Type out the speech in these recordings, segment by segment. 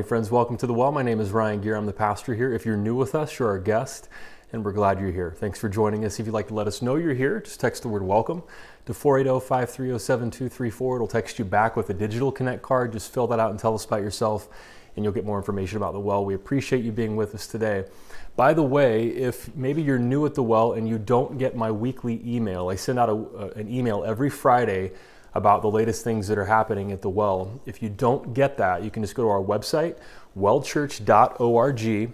morning, friends. Welcome to the well. My name is Ryan Gear. I'm the pastor here. If you're new with us, you're our guest, and we're glad you're here. Thanks for joining us. If you'd like to let us know you're here, just text the word welcome to 480 530 7234. It'll text you back with a digital connect card. Just fill that out and tell us about yourself, and you'll get more information about the well. We appreciate you being with us today. By the way, if maybe you're new at the well and you don't get my weekly email, I send out a, an email every Friday about the latest things that are happening at the well. If you don't get that, you can just go to our website, wellchurch.org,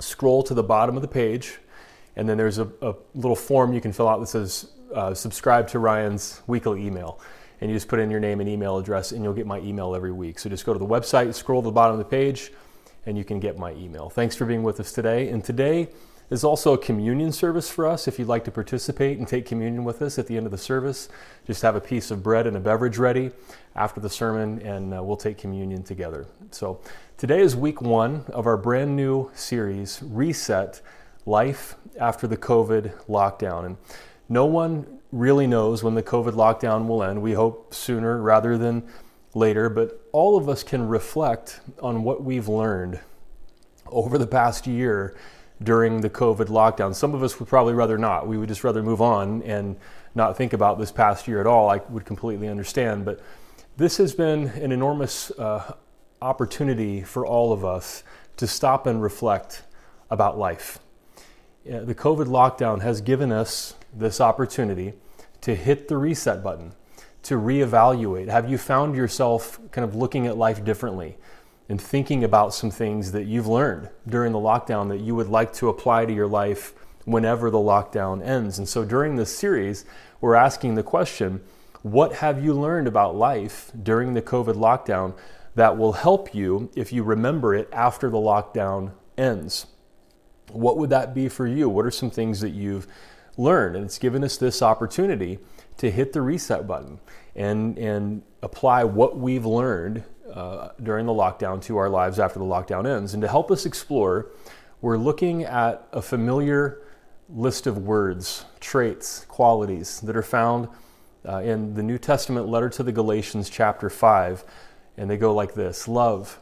scroll to the bottom of the page, and then there's a, a little form you can fill out that says uh, subscribe to Ryan's weekly email. And you just put in your name and email address, and you'll get my email every week. So just go to the website, scroll to the bottom of the page, and you can get my email. Thanks for being with us today. And today, there's also a communion service for us. If you'd like to participate and take communion with us at the end of the service, just have a piece of bread and a beverage ready after the sermon, and uh, we'll take communion together. So, today is week one of our brand new series, Reset Life After the COVID Lockdown. And no one really knows when the COVID lockdown will end. We hope sooner rather than later, but all of us can reflect on what we've learned over the past year during the COVID lockdown. Some of us would probably rather not. We would just rather move on and not think about this past year at all. I would completely understand. But this has been an enormous uh, opportunity for all of us to stop and reflect about life. the COVID lockdown has given us this opportunity to hit the reset button, to reevaluate. Have you found yourself kind of looking at life differently? And thinking about some things that you've learned during the lockdown that you would like to apply to your life whenever the lockdown ends. And so during this series, we're asking the question what have you learned about life during the COVID lockdown that will help you if you remember it after the lockdown ends? What would that be for you? What are some things that you've learned? And it's given us this opportunity to hit the reset button and, and apply what we've learned uh, during the lockdown to our lives after the lockdown ends. And to help us explore, we're looking at a familiar list of words, traits, qualities that are found uh, in the New Testament letter to the Galatians, chapter 5. And they go like this love,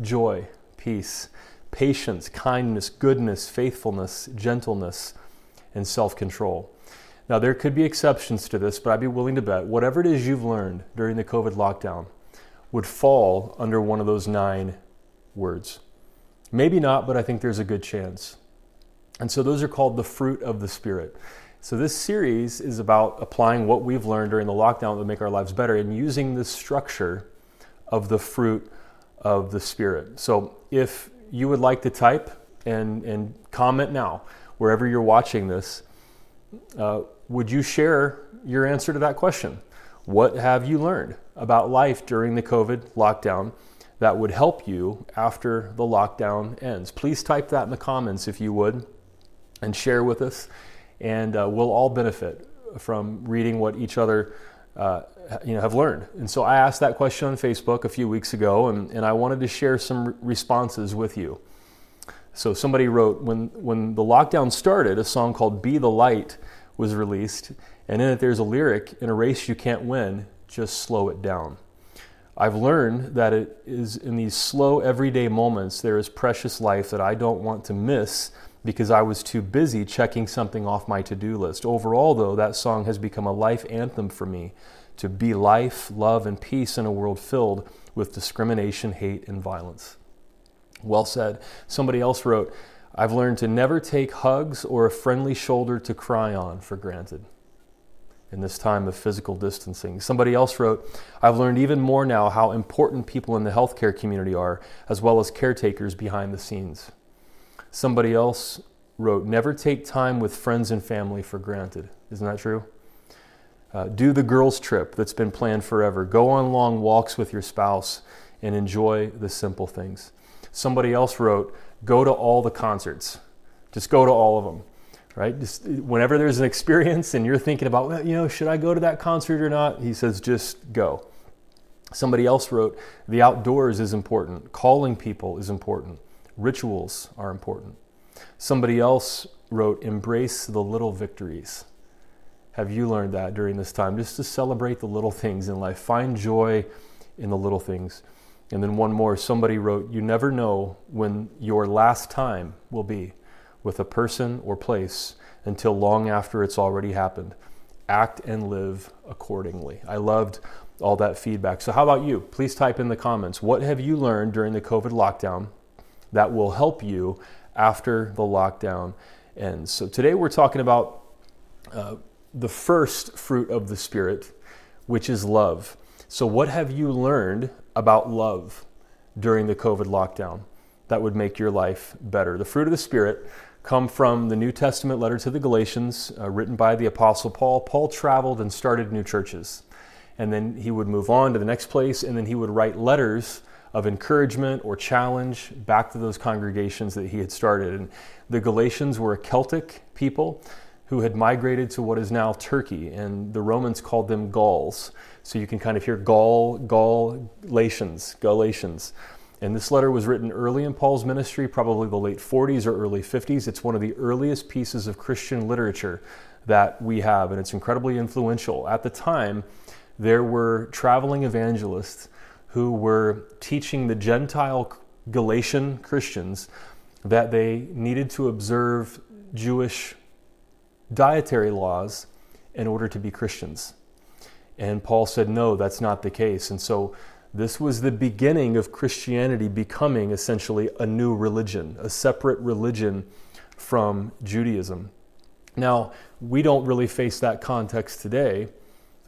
joy, peace, patience, kindness, goodness, faithfulness, gentleness, and self control. Now, there could be exceptions to this, but I'd be willing to bet whatever it is you've learned during the COVID lockdown, would fall under one of those nine words. Maybe not, but I think there's a good chance. And so those are called the fruit of the Spirit. So this series is about applying what we've learned during the lockdown to make our lives better and using the structure of the fruit of the Spirit. So if you would like to type and, and comment now, wherever you're watching this, uh, would you share your answer to that question? What have you learned about life during the COVID lockdown that would help you after the lockdown ends? Please type that in the comments if you would and share with us, and uh, we'll all benefit from reading what each other uh, you know, have learned. And so I asked that question on Facebook a few weeks ago, and, and I wanted to share some responses with you. So somebody wrote, when, when the lockdown started, a song called Be the Light was released, and in it there's a lyric in a race you can't win, just slow it down. I've learned that it is in these slow, everyday moments there is precious life that I don't want to miss because I was too busy checking something off my to do list. Overall, though, that song has become a life anthem for me to be life, love, and peace in a world filled with discrimination, hate, and violence. Well said. Somebody else wrote, I've learned to never take hugs or a friendly shoulder to cry on for granted in this time of physical distancing. Somebody else wrote, I've learned even more now how important people in the healthcare community are, as well as caretakers behind the scenes. Somebody else wrote, Never take time with friends and family for granted. Isn't that true? Uh, do the girls' trip that's been planned forever. Go on long walks with your spouse and enjoy the simple things. Somebody else wrote, Go to all the concerts. Just go to all of them right? Just whenever there's an experience and you're thinking about, well, you know, should I go to that concert or not? He says, just go. Somebody else wrote, the outdoors is important. Calling people is important. Rituals are important. Somebody else wrote, embrace the little victories. Have you learned that during this time? Just to celebrate the little things in life. Find joy in the little things. And then one more somebody wrote, You never know when your last time will be with a person or place until long after it's already happened. Act and live accordingly. I loved all that feedback. So, how about you? Please type in the comments. What have you learned during the COVID lockdown that will help you after the lockdown ends? So, today we're talking about uh, the first fruit of the Spirit, which is love. So, what have you learned about love during the COVID lockdown that would make your life better? The fruit of the Spirit come from the New Testament letter to the Galatians, uh, written by the Apostle Paul. Paul traveled and started new churches. And then he would move on to the next place, and then he would write letters of encouragement or challenge back to those congregations that he had started. And the Galatians were a Celtic people who had migrated to what is now Turkey, and the Romans called them Gauls. So you can kind of hear Gaul, Galatians, Galatians. And this letter was written early in Paul's ministry, probably the late 40s or early 50s. It's one of the earliest pieces of Christian literature that we have, and it's incredibly influential. At the time, there were traveling evangelists who were teaching the Gentile Galatian Christians that they needed to observe Jewish dietary laws in order to be Christians. And Paul said, no, that's not the case. And so this was the beginning of Christianity becoming essentially a new religion, a separate religion from Judaism. Now, we don't really face that context today,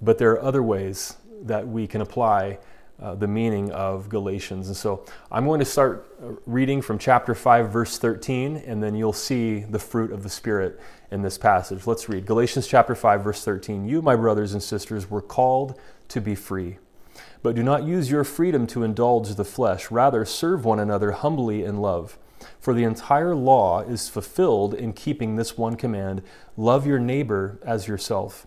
but there are other ways that we can apply uh, the meaning of Galatians. And so I'm going to start reading from chapter 5, verse 13, and then you'll see the fruit of the Spirit in this passage. Let's read Galatians chapter 5, verse 13. You, my brothers and sisters, were called to be free. But do not use your freedom to indulge the flesh. Rather, serve one another humbly in love. For the entire law is fulfilled in keeping this one command love your neighbor as yourself.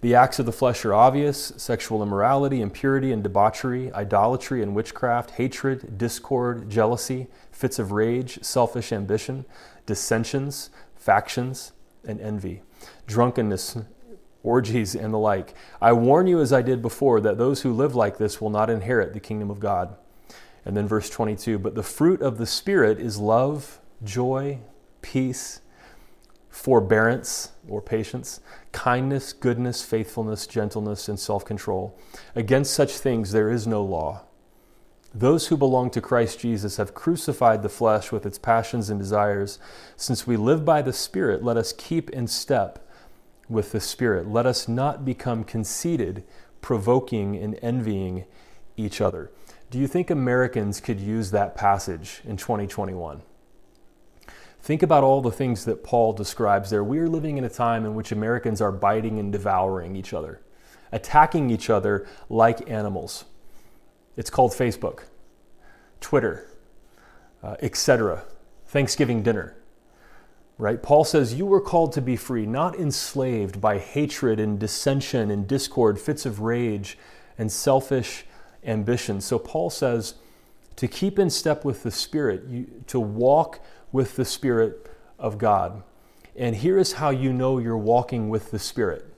The acts of the flesh are obvious sexual immorality, impurity and debauchery, idolatry and witchcraft, hatred, discord, jealousy, fits of rage, selfish ambition, dissensions, factions and envy, drunkenness, orgies, and the like. I warn you, as I did before, that those who live like this will not inherit the kingdom of God. And then verse 22 But the fruit of the Spirit is love, joy, peace, forbearance or patience, kindness, goodness, faithfulness, gentleness, and self control. Against such things there is no law. Those who belong to Christ Jesus have crucified the flesh with its passions and desires. Since we live by the Spirit, let us keep in step with the Spirit. Let us not become conceited, provoking and envying each other. Do you think Americans could use that passage in 2021? Think about all the things that Paul describes there. We are living in a time in which Americans are biting and devouring each other, attacking each other like animals. It's called Facebook, Twitter, uh, etc. Thanksgiving dinner. Right? Paul says, You were called to be free, not enslaved by hatred and dissension and discord, fits of rage and selfish ambition. So Paul says, to keep in step with the Spirit, you, to walk with the Spirit of God. And here is how you know you're walking with the Spirit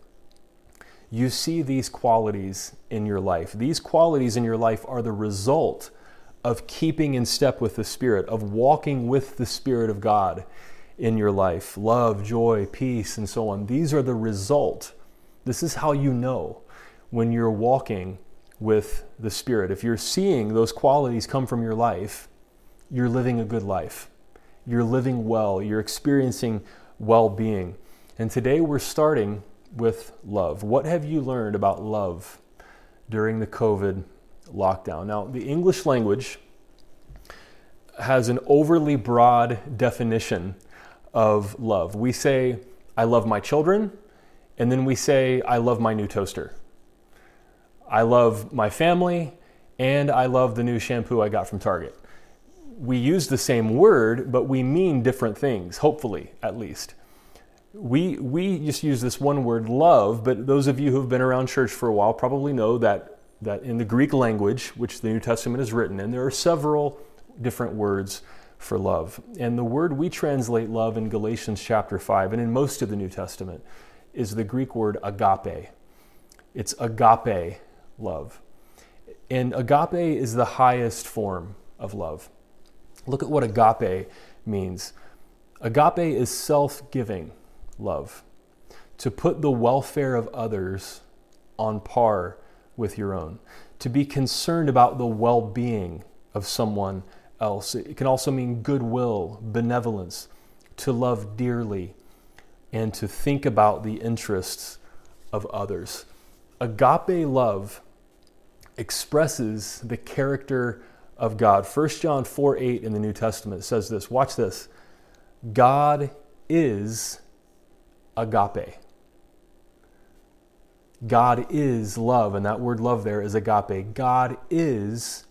you see these qualities in your life. These qualities in your life are the result of keeping in step with the Spirit, of walking with the Spirit of God in your life love, joy, peace, and so on. These are the result. This is how you know when you're walking with the Spirit. If you're seeing those qualities come from your life, you're living a good life. You're living well. You're experiencing well being. And today we're starting with love. What have you learned about love during the COVID lockdown? Now, the English language has an overly broad definition of love. We say, I love my children, and then we say, I love my new toaster. I love my family, and I love the new shampoo I got from Target. We use the same word, but we mean different things, hopefully, at least. we, we just use this one word, love, but those of you who've been around church for a while probably know that, that in the Greek language, which the New Testament is written in, there are several different words for love. And the word we translate love in Galatians chapter 5 and in most of the New Testament is the Greek word agape. It's agape love. And agape is the highest form of love. Look at what agape means. Agape is self giving love, to put the welfare of others on par with your own, to be concerned about the well being of someone else. It can also mean goodwill, benevolence, to love dearly, and to think about the interests of others. Agape love expresses the character of God. 1 John 4 8 in the New Testament says this watch this God is agape. God is love, and that word love there is agape. God is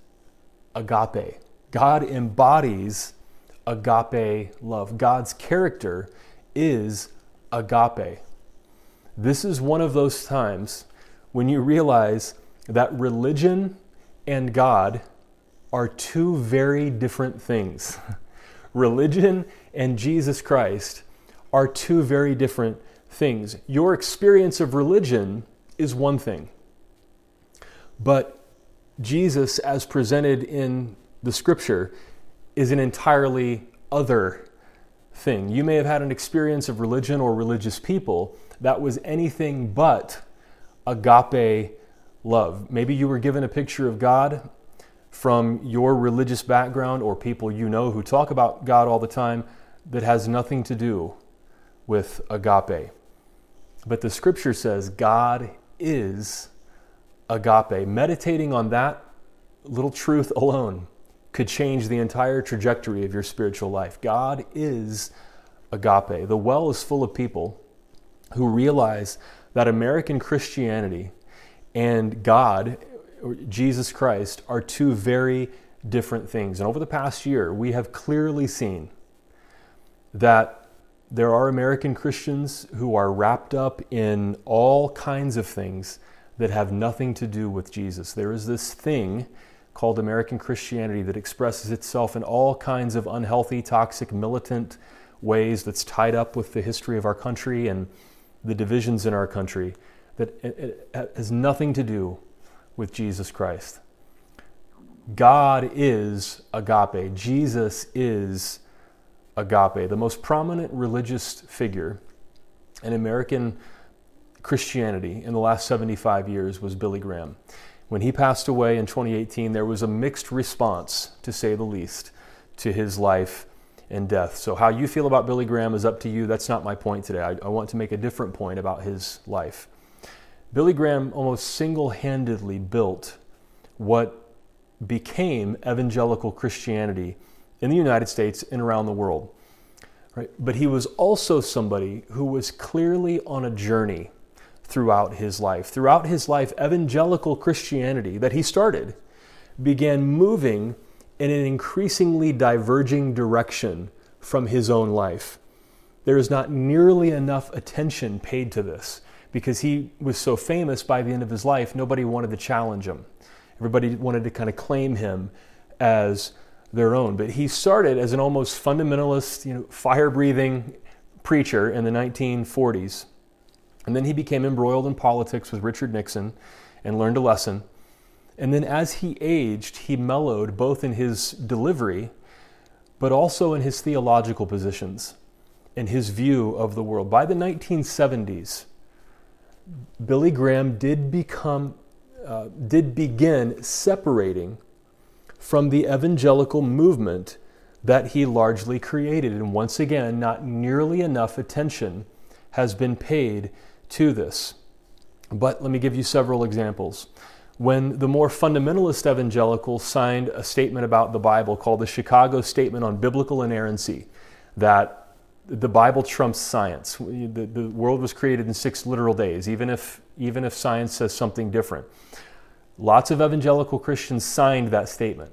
agape. God embodies agape love. God's character is agape. This is one of those times when you realize that religion and God are two very different things. religion and Jesus Christ are two very different things. Your experience of religion is one thing, but Jesus, as presented in the scripture, is an entirely other thing. You may have had an experience of religion or religious people that was anything but agape love. Maybe you were given a picture of God from your religious background or people you know who talk about God all the time that has nothing to do with agape. But the scripture says God is agape. Meditating on that little truth alone could change the entire trajectory of your spiritual life. God is agape. The well is full of people who realize that American Christianity and God, Jesus Christ, are two very different things. And over the past year, we have clearly seen that there are American Christians who are wrapped up in all kinds of things that have nothing to do with Jesus. There is this thing called American Christianity that expresses itself in all kinds of unhealthy, toxic, militant ways that's tied up with the history of our country and the divisions in our country that has nothing to do with Jesus Christ. God is agape. Jesus is agape. The most prominent religious figure in American Christianity in the last 75 years was Billy Graham. When he passed away in 2018, there was a mixed response, to say the least, to his life and death. So, how you feel about Billy Graham is up to you. That's not my point today. I, I want to make a different point about his life. Billy Graham almost single handedly built what became evangelical Christianity in the United States and around the world. Right? But he was also somebody who was clearly on a journey throughout his life. Throughout his life, evangelical Christianity that he started began moving in an increasingly diverging direction from his own life. There is not nearly enough attention paid to this because he was so famous by the end of his life, nobody wanted to challenge him. Everybody wanted to kind of claim him as their own. But he started as an almost fundamentalist, you know, fire breathing preacher in the 1940s. And then he became embroiled in politics with Richard Nixon and learned a lesson. And then as he aged, he mellowed both in his delivery, but also in his theological positions and his view of the world. By the 1970s, Billy Graham did become, uh, did begin separating from the evangelical movement that he largely created. And once again, not nearly enough attention has been paid to this. But let me give you several examples. When the more fundamentalist evangelicals signed a statement about the Bible called the Chicago Statement on Biblical Inerrancy, that the Bible trumps science. The, the world was created in six literal days, even if, even if science says something different. Lots of evangelical Christians signed that statement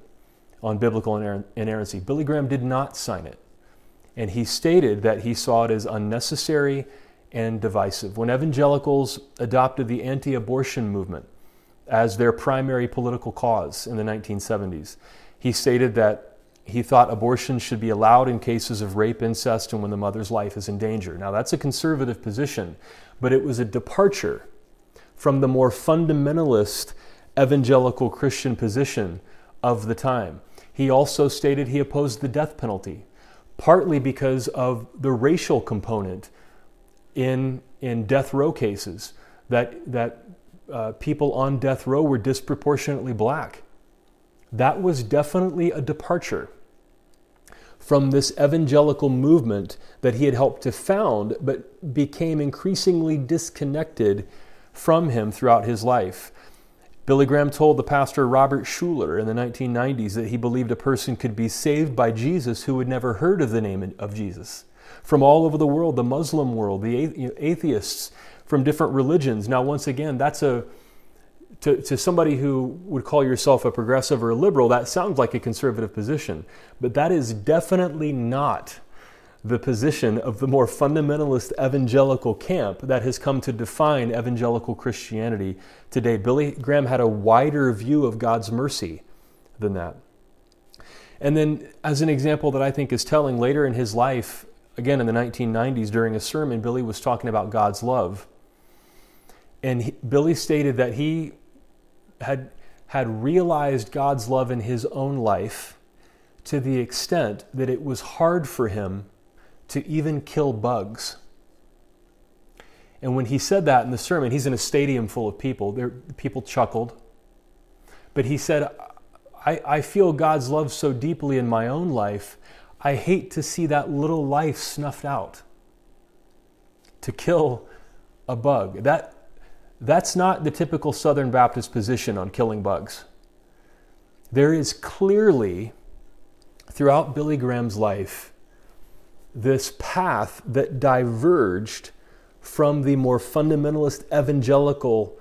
on biblical inerrancy. Billy Graham did not sign it. And he stated that he saw it as unnecessary and divisive. When evangelicals adopted the anti abortion movement as their primary political cause in the 1970s, he stated that he thought abortion should be allowed in cases of rape, incest, and when the mother's life is in danger. Now, that's a conservative position, but it was a departure from the more fundamentalist evangelical Christian position of the time. He also stated he opposed the death penalty, partly because of the racial component in, in death row cases, that, that uh, people on death row were disproportionately black. That was definitely a departure from this evangelical movement that he had helped to found, but became increasingly disconnected from him throughout his life. Billy Graham told the pastor Robert Schuller in the 1990s that he believed a person could be saved by Jesus who had never heard of the name of Jesus. From all over the world, the Muslim world, the atheists from different religions. Now, once again, that's a to, to somebody who would call yourself a progressive or a liberal, that sounds like a conservative position. But that is definitely not the position of the more fundamentalist evangelical camp that has come to define evangelical Christianity today. Billy Graham had a wider view of God's mercy than that. And then, as an example that I think is telling, later in his life, again in the 1990s, during a sermon, Billy was talking about God's love. And he, Billy stated that he had, had realized God's love in his own life to the extent that it was hard for him to even kill bugs. And when he said that in the sermon, he's in a stadium full of people. There, people chuckled. But he said, I, I feel God's love so deeply in my own life, I hate to see that little life snuffed out. To kill a bug. That, that's not the typical Southern Baptist position on killing bugs. There is clearly, throughout Billy Graham's life, this path that diverged from the more fundamentalist evangelical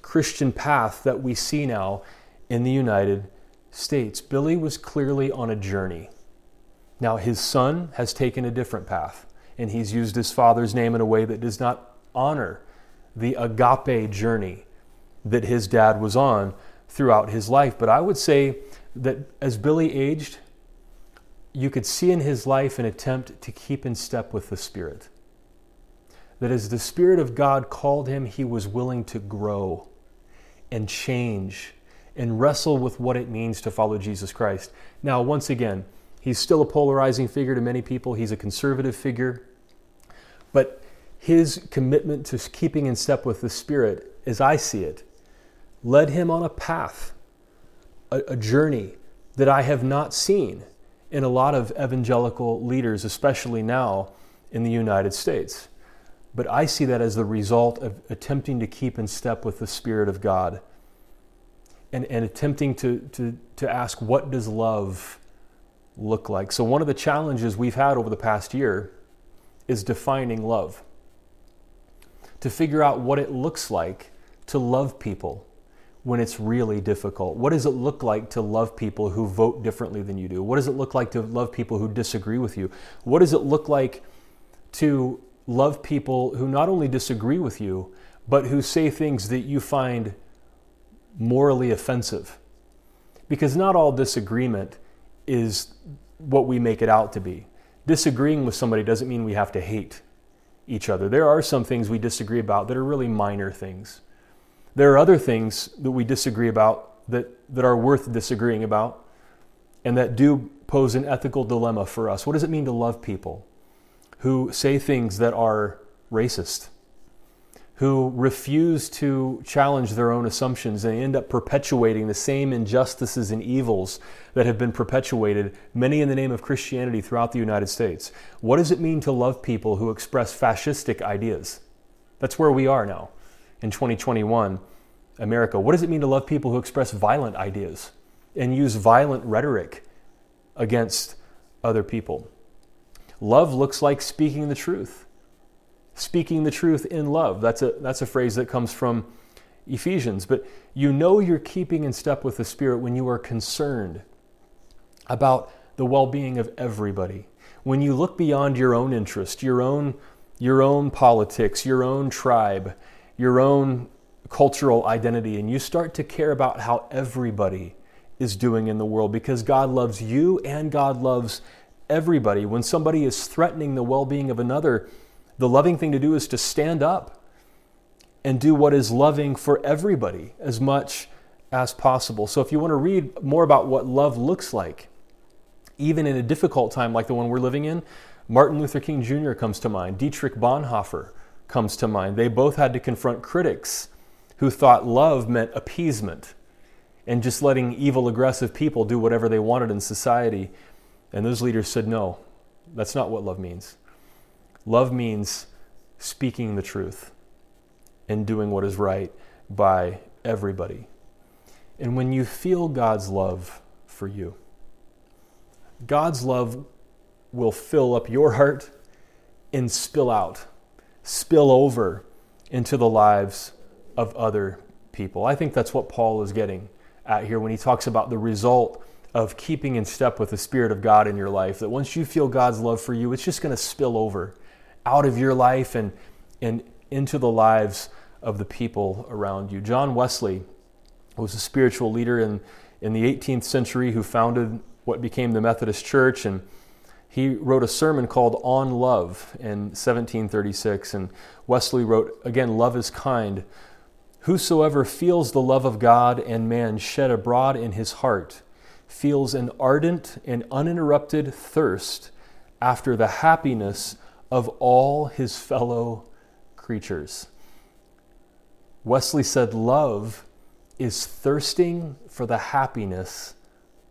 Christian path that we see now in the United States. Billy was clearly on a journey. Now, his son has taken a different path, and he's used his father's name in a way that does not honor the agape journey that his dad was on throughout his life. But I would say that as Billy aged, you could see in his life an attempt to keep in step with the Spirit. That as the Spirit of God called him, he was willing to grow and change and wrestle with what it means to follow Jesus Christ. Now, once again, he's still a polarizing figure to many people, he's a conservative figure, but his commitment to keeping in step with the Spirit, as I see it, led him on a path, a, a journey that I have not seen in a lot of evangelical leaders, especially now in the United States. But I see that as the result of attempting to keep in step with the Spirit of God and, and attempting to, to, to ask, what does love look like? So, one of the challenges we've had over the past year is defining love, to figure out what it looks like to love people when it's really difficult? What does it look like to love people who vote differently than you do? What does it look like to love people who disagree with you? What does it look like to love people who not only disagree with you, but who say things that you find morally offensive? Because not all disagreement is what we make it out to be. Disagreeing with somebody doesn't mean we have to hate each other. There are some things we disagree about that are really minor things. There are other things that we disagree about that, that are worth disagreeing about and that do pose an ethical dilemma for us. What does it mean to love people who say things that are racist, who refuse to challenge their own assumptions and end up perpetuating the same injustices and evils that have been perpetuated, many in the name of Christianity throughout the United States? What does it mean to love people who express fascistic ideas? That's where we are now in 2021 America? What does it mean to love people who express violent ideas and use violent rhetoric against other people? Love looks like speaking the truth. Speaking the truth in love. That's a, that's a phrase that comes from Ephesians. But you know you're keeping in step with the Spirit when you are concerned about the well being of everybody when you look beyond your own interest, your own, your own politics, your own tribe, your own cultural identity, and you start to care about how everybody is doing in the world because God loves you and God loves everybody. When somebody is threatening the well being of another, the loving thing to do is to stand up and do what is loving for everybody as much as possible. So, if you want to read more about what love looks like, even in a difficult time like the one we're living in, Martin Luther King Jr. comes to mind, Dietrich Bonhoeffer comes to mind. They both had to confront critics who thought love meant appeasement and just letting evil, aggressive people do whatever they wanted in society. And those leaders said, no, that's not what love means. Love means speaking the truth and doing what is right by everybody. And when you feel God's love for you, God's love will fill up your heart and spill out, spill over into the lives of other people. I think that's what Paul is getting at here when he talks about the result of keeping in step with the Spirit of God in your life. That once you feel God's love for you, it's just going to spill over out of your life and, and into the lives of the people around you. John Wesley was a spiritual leader in, in the 18th century who founded what became the Methodist Church. And he wrote a sermon called On Love in 1736. And Wesley wrote, again, Love is kind. Whosoever feels the love of God and man shed abroad in his heart feels an ardent and uninterrupted thirst after the happiness of all his fellow creatures. Wesley said, Love is thirsting for the happiness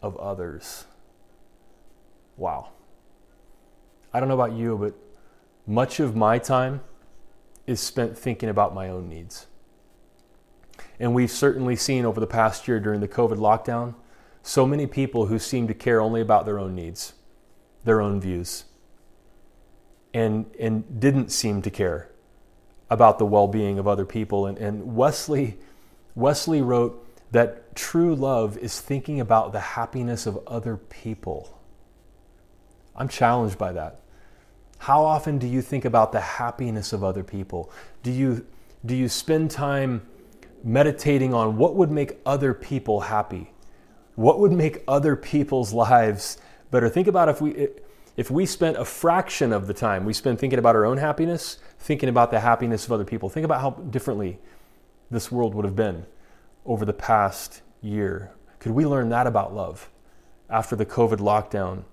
of others. Wow. I don't know about you, but much of my time is spent thinking about my own needs. And we've certainly seen over the past year during the COVID lockdown so many people who seem to care only about their own needs, their own views, and, and didn't seem to care about the well being of other people. And, and Wesley, Wesley wrote that true love is thinking about the happiness of other people. I'm challenged by that. How often do you think about the happiness of other people? Do you, do you spend time meditating on what would make other people happy? What would make other people's lives better? Think about if we if we spent a fraction of the time we spend thinking about our own happiness, thinking about the happiness of other people. Think about how differently this world would have been over the past year. Could we learn that about love after the COVID lockdown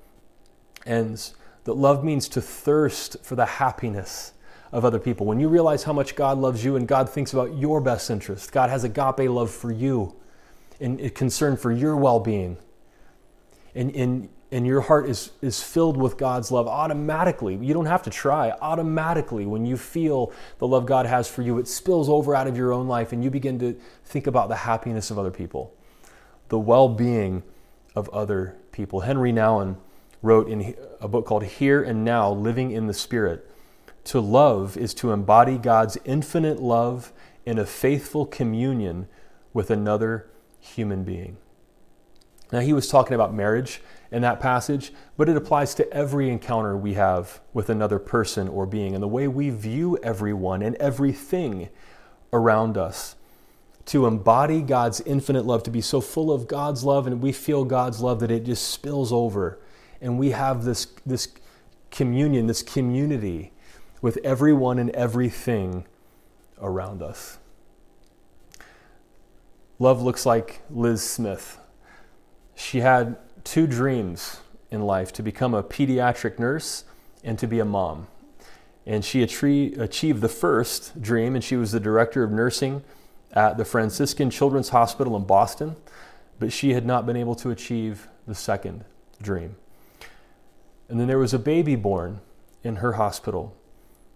ends? That love means to thirst for the happiness of other people. When you realize how much God loves you and God thinks about your best interest, God has agape love for you and concern for your well being. And, and, and your heart is, is filled with God's love automatically. You don't have to try. Automatically, when you feel the love God has for you, it spills over out of your own life and you begin to think about the happiness of other people, the well being of other people. Henri Nouwen wrote in a book called Here and Now Living in the Spirit to love is to embody God's infinite love in a faithful communion with another human being. Now, he was talking about marriage in that passage, but it applies to every encounter we have with another person or being and the way we view everyone and everything around us. To embody God's infinite love, to be so full of God's love and we feel God's love that it just spills over and we have this, this communion, this community with everyone and everything around us. Love looks like Liz Smith. She had two dreams in life to become a pediatric nurse and to be a mom. And she achieved the first dream, and she was the director of nursing at the Franciscan Children's Hospital in Boston, but she had not been able to achieve the second dream. And then there was a baby born in her hospital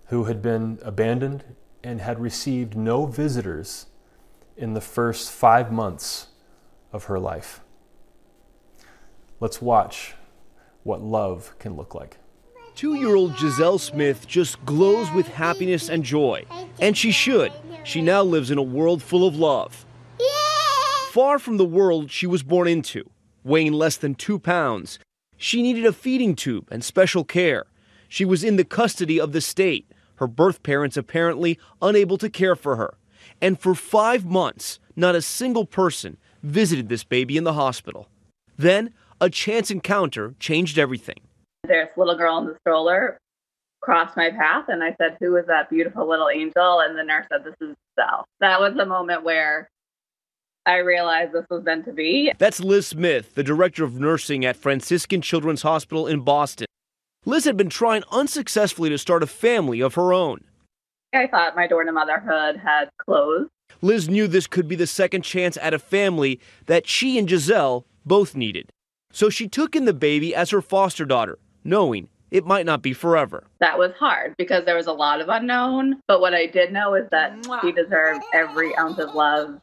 who had been abandoned and had received no visitors in the first five months of her life. Let's watch what love can look like. Two year old Giselle Smith just glows with happiness and joy. And she should. She now lives in a world full of love. Far from the world she was born into, weighing less than two pounds, She needed a feeding tube and special care. She was in the custody of the state, her birth parents apparently unable to care for her. And for five months, not a single person visited this baby in the hospital. Then, a chance encounter changed everything. This little girl in the stroller crossed my path, and I said, Who is that beautiful little angel? And the nurse said, This is Sal. That was the moment where I realized this was meant to be. That's Liz Smith, the director of nursing at Franciscan Children's Hospital in Boston. Liz had been trying unsuccessfully to start a family of her own. I thought my door to motherhood had closed. Liz knew this could be the second chance at a family that she and Giselle both needed. So she took in the baby as her foster daughter, knowing it might not be forever. That was hard because there was a lot of unknown. But what I did know is that she deserved every ounce of love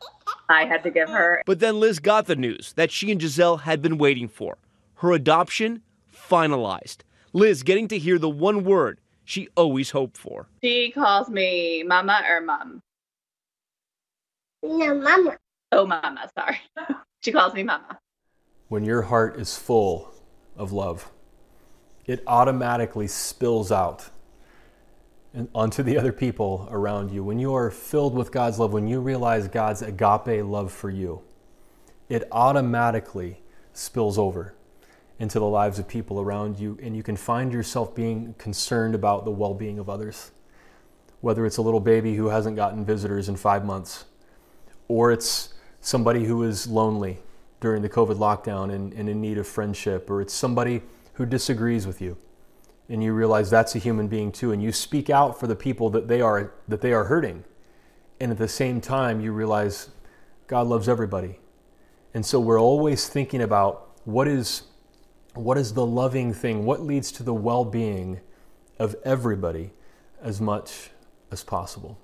I had to give her. But then Liz got the news that she and Giselle had been waiting for her adoption finalized. Liz getting to hear the one word she always hoped for. She calls me mama or mom. No, mama. Oh, mama, sorry. she calls me mama. When your heart is full of love, it automatically spills out onto the other people around you. When you are filled with God's love, when you realize God's agape love for you, it automatically spills over into the lives of people around you, and you can find yourself being concerned about the well being of others. Whether it's a little baby who hasn't gotten visitors in five months, or it's somebody who is lonely during the COVID lockdown and, and in need of friendship, or it's somebody who disagrees with you and you realize that's a human being too and you speak out for the people that they are that they are hurting and at the same time you realize god loves everybody. And so we're always thinking about what is what is the loving thing what leads to the well-being of everybody as much as possible.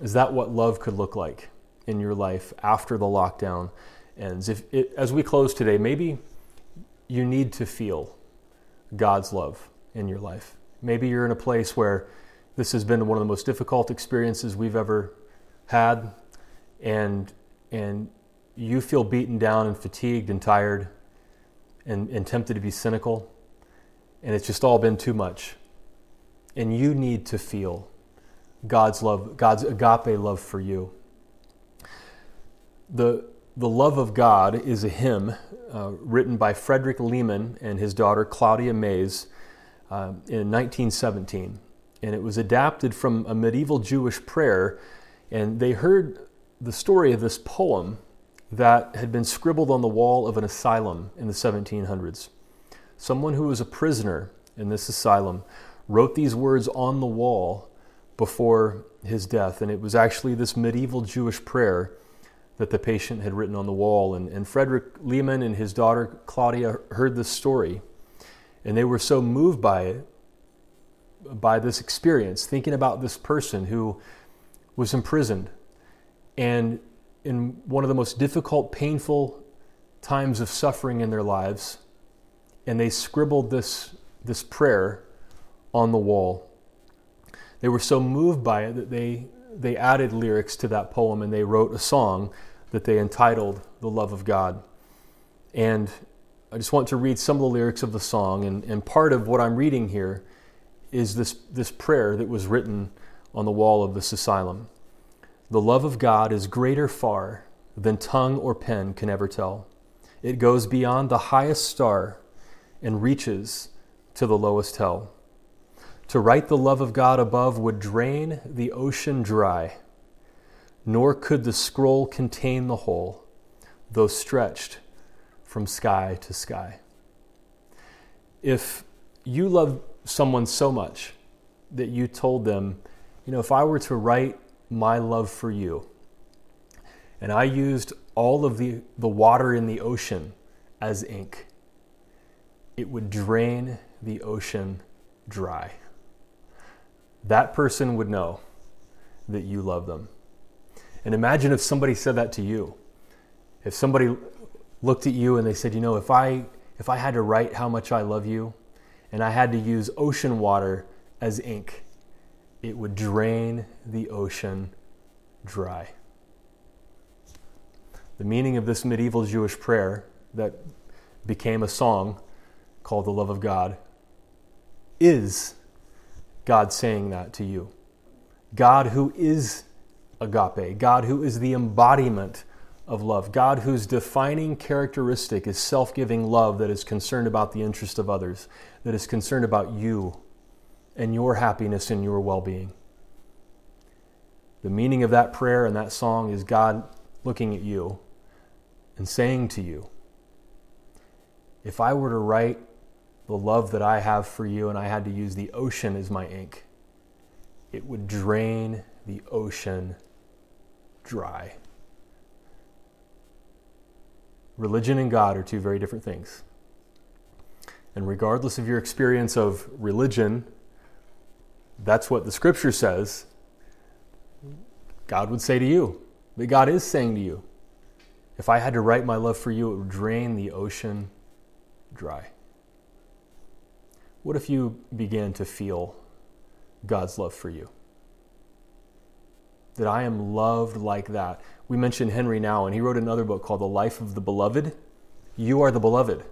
Is that what love could look like in your life after the lockdown ends if it, as we close today maybe you need to feel God's love in your life. Maybe you're in a place where this has been one of the most difficult experiences we've ever had, and and you feel beaten down and fatigued and tired and, and tempted to be cynical, and it's just all been too much. And you need to feel God's love, God's agape love for you. The the Love of God is a hymn uh, written by Frederick Lehman and his daughter Claudia Mays uh, in 1917. And it was adapted from a medieval Jewish prayer. And they heard the story of this poem that had been scribbled on the wall of an asylum in the 1700s. Someone who was a prisoner in this asylum wrote these words on the wall before his death. And it was actually this medieval Jewish prayer that the patient had written on the wall. And, and Frederick Lehman and his daughter Claudia heard this story, and they were so moved by it, by this experience, thinking about this person who was imprisoned and in one of the most difficult, painful times of suffering in their lives. And they scribbled this, this prayer on the wall. They were so moved by it that they, they added lyrics to that poem and they wrote a song that they entitled The Love of God. And I just want to read some of the lyrics of the song. And, and part of what I'm reading here is this, this prayer that was written on the wall of this asylum. The love of God is greater far than tongue or pen can ever tell. It goes beyond the highest star and reaches to the lowest hell. To write the love of God above would drain the ocean dry nor could the scroll contain the whole, though stretched from sky to sky. If you love someone so much that you told them, you know, if I were to write my love for you, and I used all of the, the water in the ocean as ink, it would drain the ocean dry. That person would know that you love them. And imagine if somebody said that to you. If somebody looked at you and they said, you know, if I if I had to write how much I love you and I had to use ocean water as ink, it would drain the ocean dry. The meaning of this medieval Jewish prayer that became a song called The Love of God, is God saying that to you. God, who is agape, God, who is the embodiment of love, God, whose defining characteristic is self giving love that is concerned about the interest of others, that is concerned about you and your happiness and your well being. The meaning of that prayer and that song is God looking at you and saying to you, If I were to write the love that I have for you and I had to use the ocean as my ink, it would drain the ocean dry. Religion and God are two very different things. And regardless of your experience of religion, that's what the scripture says. God would say to you, that God is saying to you, if I had to write my love for you, it would drain the ocean dry. What if you began to feel God's love for you? That I am loved like that. We mentioned Henri Nouwen, and he wrote another book called The Life of the Beloved. You are the beloved.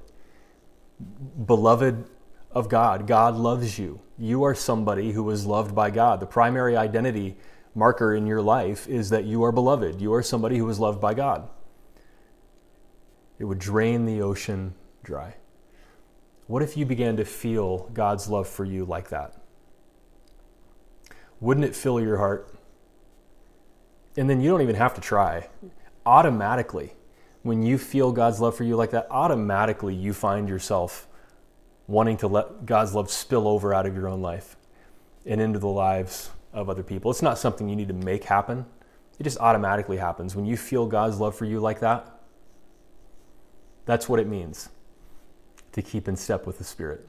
Beloved of God. God loves you. You are somebody who is loved by God. The primary identity marker in your life is that you are beloved. You are somebody who is loved by God. It would drain the ocean dry. What if you began to feel God's love for you like that? Wouldn't it fill your heart? And then you don't even have to try. Automatically, when you feel God's love for you like that, automatically you find yourself wanting to let God's love spill over out of your own life and into the lives of other people. It's not something you need to make happen. It just automatically happens. When you feel God's love for you like that, that's what it means to keep in step with the Spirit.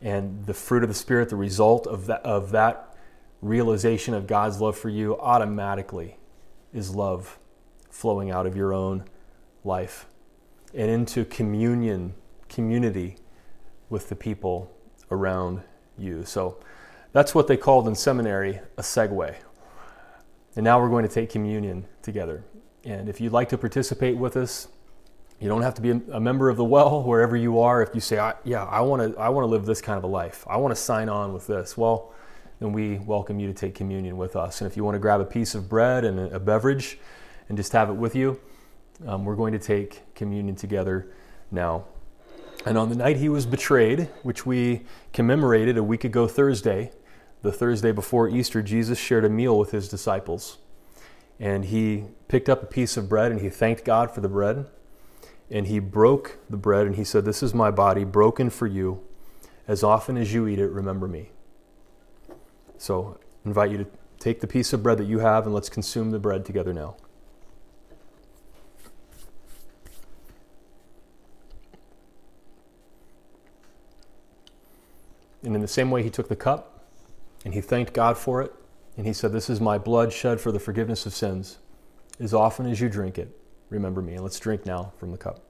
And the fruit of the Spirit, the result of that, of that realization of God's love for you automatically is love flowing out of your own life and into communion, community with the people around you. So that's what they called in seminary a segue. And now we're going to take communion together. And if you'd like to participate with us, you don't have to be a member of the well wherever you are. If you say, I, "Yeah, I want to, I want to live this kind of a life. I want to sign on with this," well, then we welcome you to take communion with us. And if you want to grab a piece of bread and a beverage and just have it with you, um, we're going to take communion together now. And on the night he was betrayed, which we commemorated a week ago Thursday, the Thursday before Easter, Jesus shared a meal with his disciples. And he picked up a piece of bread and he thanked God for the bread. And he broke the bread and he said, This is my body broken for you. As often as you eat it, remember me. So I invite you to take the piece of bread that you have and let's consume the bread together now. And in the same way, he took the cup and he thanked God for it. And he said, This is my blood shed for the forgiveness of sins. As often as you drink it, remember me. And let's drink now from the cup.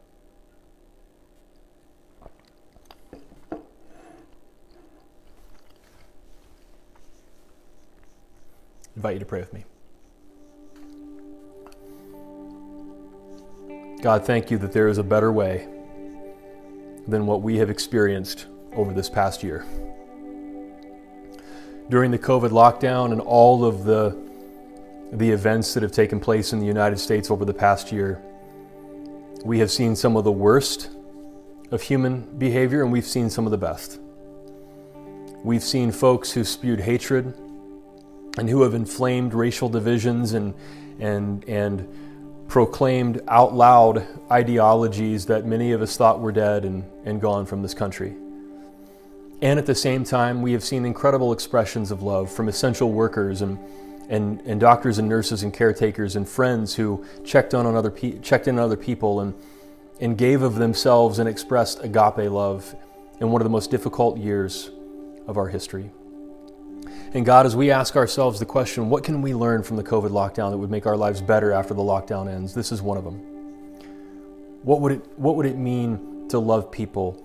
Invite you to pray with me. God, thank you that there is a better way than what we have experienced over this past year. During the COVID lockdown and all of the, the events that have taken place in the United States over the past year, we have seen some of the worst of human behavior and we've seen some of the best. We've seen folks who spewed hatred and who have inflamed racial divisions and, and, and proclaimed out loud ideologies that many of us thought were dead and, and gone from this country. And at the same time, we have seen incredible expressions of love from essential workers and, and, and doctors and nurses and caretakers and friends who checked, on, other pe- checked in on other people and, and gave of themselves and expressed agape love in one of the most difficult years of our history. And God, as we ask ourselves the question, what can we learn from the COVID lockdown that would make our lives better after the lockdown ends? This is one of them. What would it, what would it mean to love people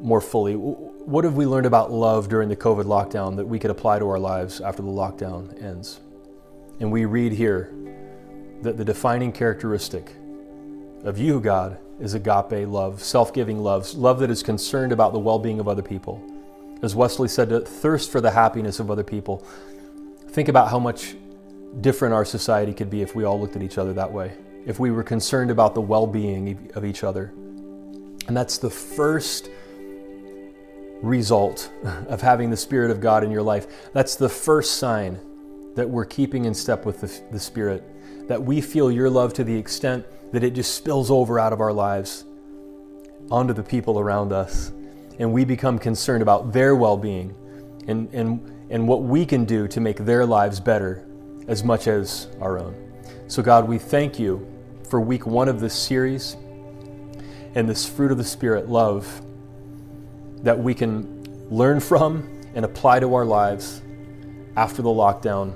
more fully? What have we learned about love during the COVID lockdown that we could apply to our lives after the lockdown ends? And we read here that the defining characteristic of you, God, is agape love, self giving love, love that is concerned about the well being of other people. As Wesley said, to thirst for the happiness of other people. Think about how much different our society could be if we all looked at each other that way, if we were concerned about the well being of each other. And that's the first result of having the Spirit of God in your life. That's the first sign that we're keeping in step with the, the Spirit, that we feel your love to the extent that it just spills over out of our lives onto the people around us. And we become concerned about their well being and, and, and what we can do to make their lives better as much as our own. So, God, we thank you for week one of this series and this fruit of the Spirit, love, that we can learn from and apply to our lives after the lockdown